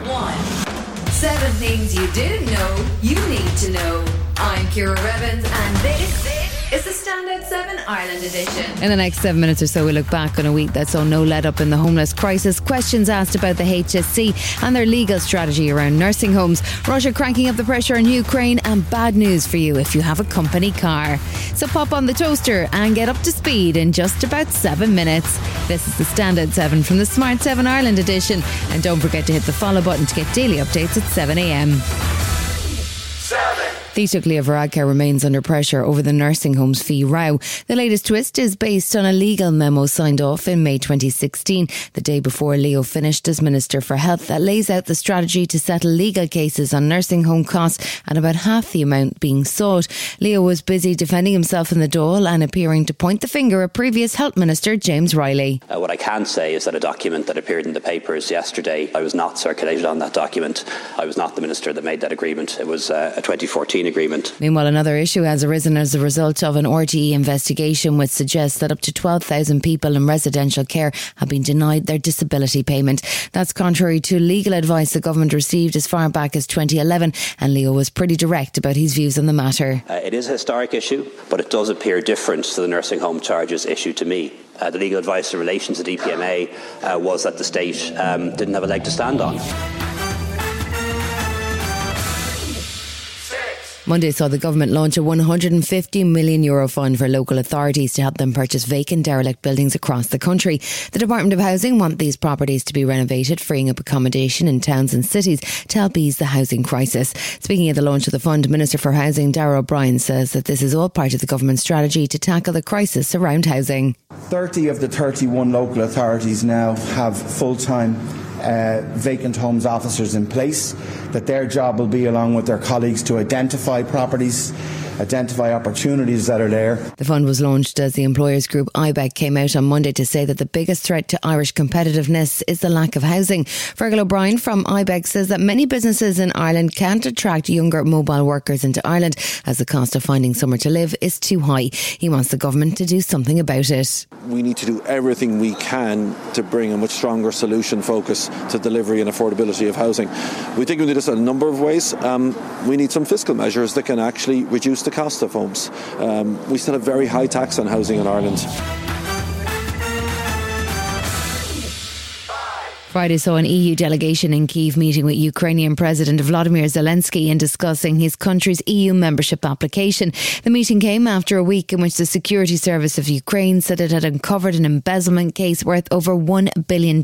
One. Seven things you didn't know you need to know. I'm Ciara Revins, and this is the Standout 7 Ireland edition. In the next seven minutes or so, we look back on a week that saw no let up in the homeless crisis. Questions asked about the HSE and their legal strategy around nursing homes. Russia cranking up the pressure on Ukraine, and bad news for you if you have a company car. So pop on the toaster and get up to speed in just about seven minutes. This is the Standout 7 from the Smart 7 Ireland edition. And don't forget to hit the follow button to get daily updates at 7 a.m. Taoiseach Leo Varadkar remains under pressure over the nursing homes fee row. The latest twist is based on a legal memo signed off in May 2016, the day before Leo finished as Minister for Health, that lays out the strategy to settle legal cases on nursing home costs and about half the amount being sought. Leo was busy defending himself in the Dáil and appearing to point the finger at previous Health Minister James Reilly. Uh, what I can say is that a document that appeared in the papers yesterday, I was not circulated on that document. I was not the minister that made that agreement. It was uh, a 2014 agreement. Meanwhile, another issue has arisen as a result of an RTE investigation which suggests that up to 12,000 people in residential care have been denied their disability payment. That's contrary to legal advice the government received as far back as 2011, and Leo was pretty direct about his views on the matter. Uh, it is a historic issue, but it does appear different to the nursing home charges issued to me. Uh, the legal advice in relation to DPMA uh, was that the state um, didn't have a leg to stand on. Monday saw the government launch a 150 million euro fund for local authorities to help them purchase vacant derelict buildings across the country. The Department of Housing want these properties to be renovated, freeing up accommodation in towns and cities to help ease the housing crisis. Speaking at the launch of the fund, Minister for Housing Darragh O'Brien says that this is all part of the government's strategy to tackle the crisis around housing. 30 of the 31 local authorities now have full-time uh, vacant homes officers in place, that their job will be, along with their colleagues, to identify properties, identify opportunities that are there. The fund was launched as the employers group IBEC came out on Monday to say that the biggest threat to Irish competitiveness is the lack of housing. Fergal O'Brien from IBEC says that many businesses in Ireland can't attract younger mobile workers into Ireland as the cost of finding somewhere to live is too high. He wants the government to do something about it. We need to do everything we can to bring a much stronger solution focus to delivery and affordability of housing. We think we need this in a number of ways. Um, we need some fiscal measures that can actually reduce the cost of homes. Um, we still have very high tax on housing in Ireland. Friday saw an EU delegation in Kiev meeting with Ukrainian President Vladimir Zelensky and discussing his country's EU membership application. The meeting came after a week in which the Security Service of Ukraine said it had uncovered an embezzlement case worth over $1 billion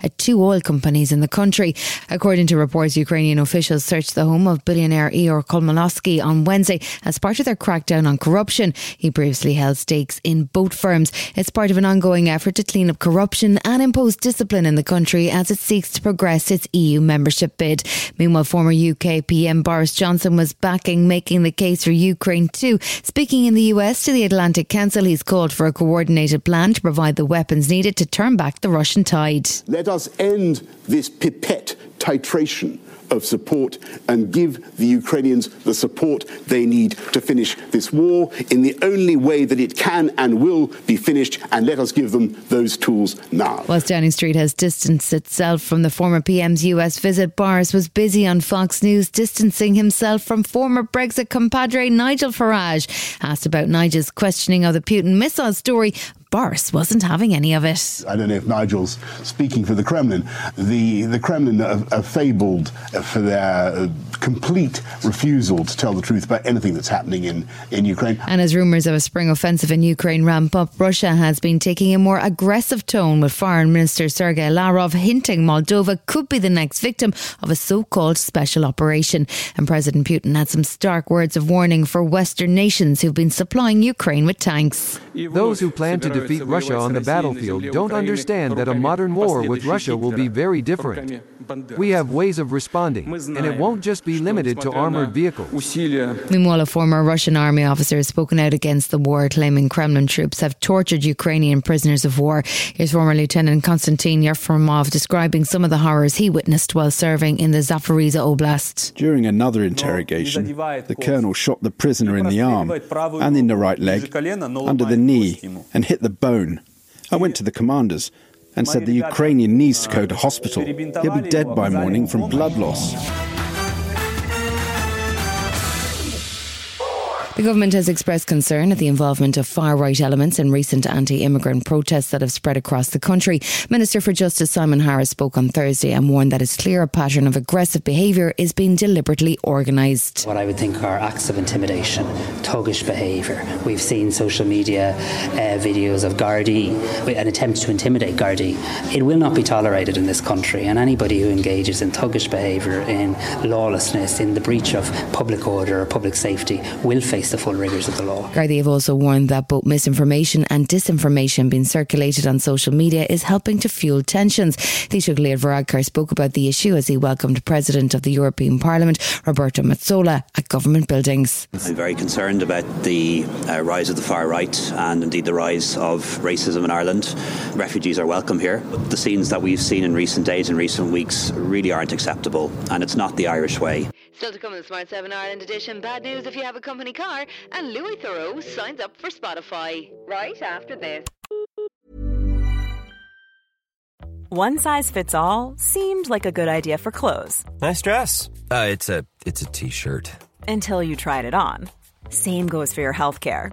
at two oil companies in the country. According to reports, Ukrainian officials searched the home of billionaire Ihor Kolomoisky on Wednesday as part of their crackdown on corruption. He previously held stakes in boat firms. It's part of an ongoing effort to clean up corruption and impose discipline in the country as it seeks to progress its EU membership bid. Meanwhile, former UK PM Boris Johnson was backing making the case for Ukraine too. Speaking in the US to the Atlantic Council, he's called for a coordinated plan to provide the weapons needed to turn back the Russian tide. Let us end this pipette titration of support and give the Ukrainians the support they need to finish this war in the only way that it can and will be finished, and let us give them those tools now. Whilst Downing Street has distanced itself from the former PM's US visit, Boris was busy on Fox News distancing himself from former Brexit compadre Nigel Farage. Asked about Nigel's questioning of the Putin missile story, Boris wasn't having any of it. I don't know if Nigel's speaking for the Kremlin. The the Kremlin are, are fabled for their uh, complete refusal to tell the truth about anything that's happening in, in Ukraine. And as rumours of a spring offensive in Ukraine ramp up, Russia has been taking a more aggressive tone with Foreign Minister Sergei Lavrov hinting Moldova could be the next victim of a so-called special operation. And President Putin had some stark words of warning for Western nations who've been supplying Ukraine with tanks. Those who plan to defeat Russia on the battlefield don't understand that a modern war with Russia will be very different. We have ways of responding, and it won't just be limited to armored vehicles. Meanwhile, a former Russian army officer has spoken out against the war, claiming Kremlin troops have tortured Ukrainian prisoners of war. Here's former Lieutenant Konstantin Yefremov describing some of the horrors he witnessed while serving in the Zaporizhia Oblast. During another interrogation, the colonel shot the prisoner in the arm and in the right leg, under the knee, and hit the bone. I went to the commanders and said the Ukrainian needs to go to hospital. He'll be dead by morning from blood loss. The government has expressed concern at the involvement of far right elements in recent anti immigrant protests that have spread across the country. Minister for Justice Simon Harris spoke on Thursday and warned that it's clear a pattern of aggressive behaviour is being deliberately organised. What I would think are acts of intimidation, thuggish behaviour. We've seen social media uh, videos of Gardaí, an attempt to intimidate Gardaí. It will not be tolerated in this country, and anybody who engages in thuggish behaviour, in lawlessness, in the breach of public order or public safety will face face the full rigours of the law. Gardaí have also warned that both misinformation and disinformation being circulated on social media is helping to fuel tensions. Taoiseach Leo Varadkar spoke about the issue as he welcomed President of the European Parliament, Roberta Metsola, at government buildings. I'm very concerned about the uh, rise of the far right and indeed the rise of racism in Ireland. Refugees are welcome here. But the scenes that we've seen in recent days and recent weeks really aren't acceptable, and it's not the Irish way. Still to come in the Smart 7 Ireland edition. Bad news if you have a company car. And Louis Theroux signs up for Spotify. Right after this. One size fits all seemed like a good idea for clothes. Nice dress. Uh, it's a it's a t-shirt. Until you tried it on. Same goes for your health care.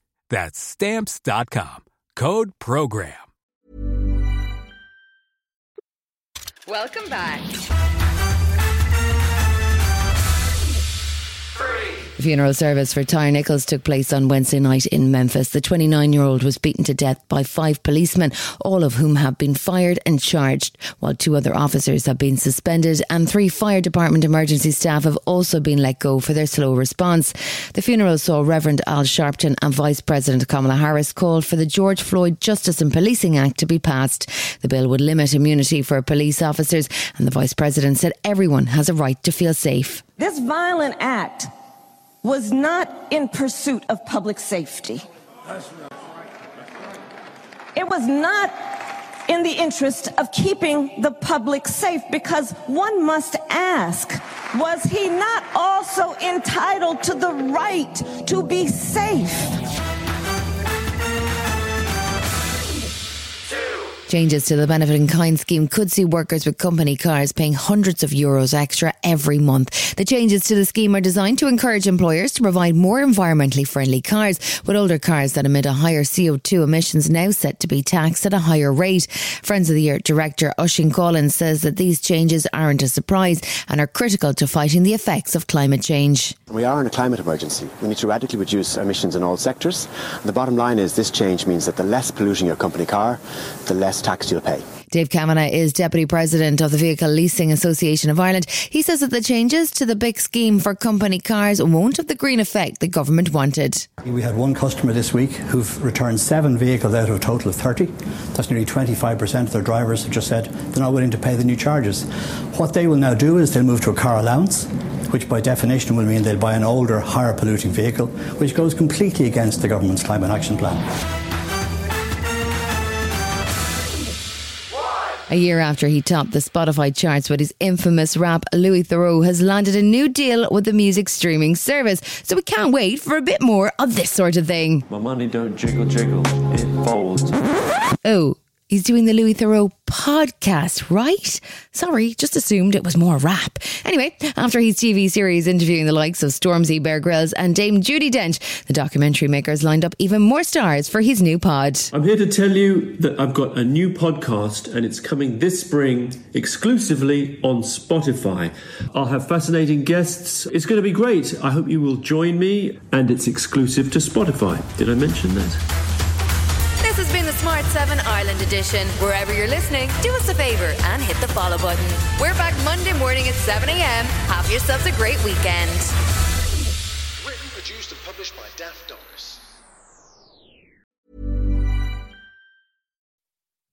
That's Stamps.com. Code PROGRAM. Welcome back. The funeral service for Tyre Nichols took place on Wednesday night in Memphis. The 29 year old was beaten to death by five policemen, all of whom have been fired and charged, while two other officers have been suspended and three fire department emergency staff have also been let go for their slow response. The funeral saw Reverend Al Sharpton and Vice President Kamala Harris call for the George Floyd Justice and Policing Act to be passed. The bill would limit immunity for police officers, and the Vice President said everyone has a right to feel safe. This violent act was not in pursuit of public safety. It was not in the interest of keeping the public safe because one must ask was he not also entitled to the right to be safe? Changes to the benefit in kind scheme could see workers with company cars paying hundreds of euros extra every month. The changes to the scheme are designed to encourage employers to provide more environmentally friendly cars, with older cars that emit a higher CO2 emissions now set to be taxed at a higher rate. Friends of the Earth director Oisín Coghlan says that these changes aren't a surprise and are critical to fighting the effects of climate change. We are in a climate emergency. We need to radically reduce emissions in all sectors. The bottom line is this change means that the less polluting your company car, the less the tax you'll pay. Dave Kavanagh is Deputy President of the Vehicle Leasing Association of Ireland. He says that the changes to the big scheme for company cars won't have the green effect the government wanted. We had one customer this week who've returned seven vehicles out of a total of 30. That's nearly 25% of their drivers have just said they're not willing to pay the new charges. What they will now do is they'll move to a car allowance which by definition will mean they'll buy an older, higher polluting vehicle, which goes completely against the government's climate action plan. A year after he topped the Spotify charts with his infamous rap, Louis Theroux has landed a new deal with the music streaming service. So we can't wait for a bit more of this sort of thing. My money don't jiggle jiggle, it folds. Oh, He's doing the Louis Theroux podcast, right? Sorry, just assumed it was more rap. Anyway, after his TV series interviewing the likes of Stormzy, Bear Grylls, and Dame Judi Dench, the documentary makers lined up even more stars for his new pod. I'm here to tell you that I've got a new podcast and it's coming this spring exclusively on Spotify. I'll have fascinating guests. It's going to be great. I hope you will join me, and it's exclusive to Spotify. Did I mention that? 7 Ireland edition. Wherever you're listening, do us a favour and hit the follow button. We're back Monday morning at 7 a.m. Have yourselves a great weekend. Written, produced, and published by Daft Doris.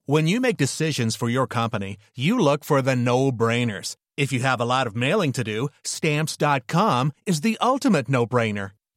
When you make decisions for your company, you look for the no brainers. If you have a lot of mailing to do, stamps.com is the ultimate no brainer.